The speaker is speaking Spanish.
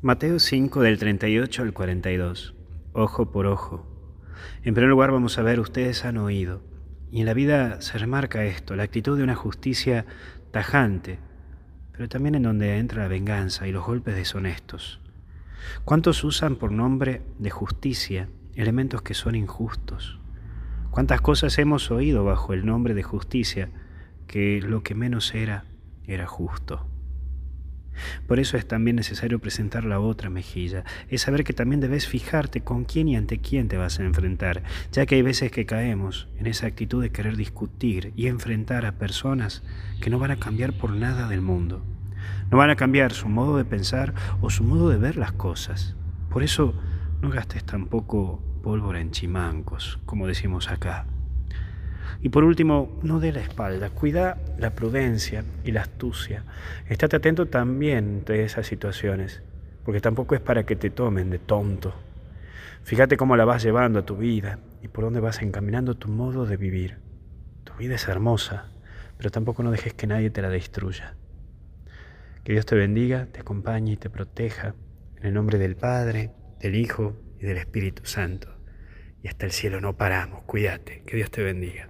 Mateo 5 del 38 al 42. Ojo por ojo. En primer lugar vamos a ver, ustedes han oído. Y en la vida se remarca esto, la actitud de una justicia tajante, pero también en donde entra la venganza y los golpes deshonestos. ¿Cuántos usan por nombre de justicia elementos que son injustos? ¿Cuántas cosas hemos oído bajo el nombre de justicia que lo que menos era era justo? Por eso es también necesario presentar la otra mejilla, es saber que también debes fijarte con quién y ante quién te vas a enfrentar, ya que hay veces que caemos en esa actitud de querer discutir y enfrentar a personas que no van a cambiar por nada del mundo. No van a cambiar su modo de pensar o su modo de ver las cosas. Por eso no gastes tampoco pólvora en chimancos, como decimos acá. Y por último, no dé la espalda, cuida la prudencia y la astucia. Estate atento también de esas situaciones, porque tampoco es para que te tomen de tonto. Fíjate cómo la vas llevando a tu vida y por dónde vas encaminando tu modo de vivir. Tu vida es hermosa, pero tampoco no dejes que nadie te la destruya. Que Dios te bendiga, te acompañe y te proteja. En el nombre del Padre, del Hijo y del Espíritu Santo. Y hasta el cielo no paramos. Cuídate. Que Dios te bendiga.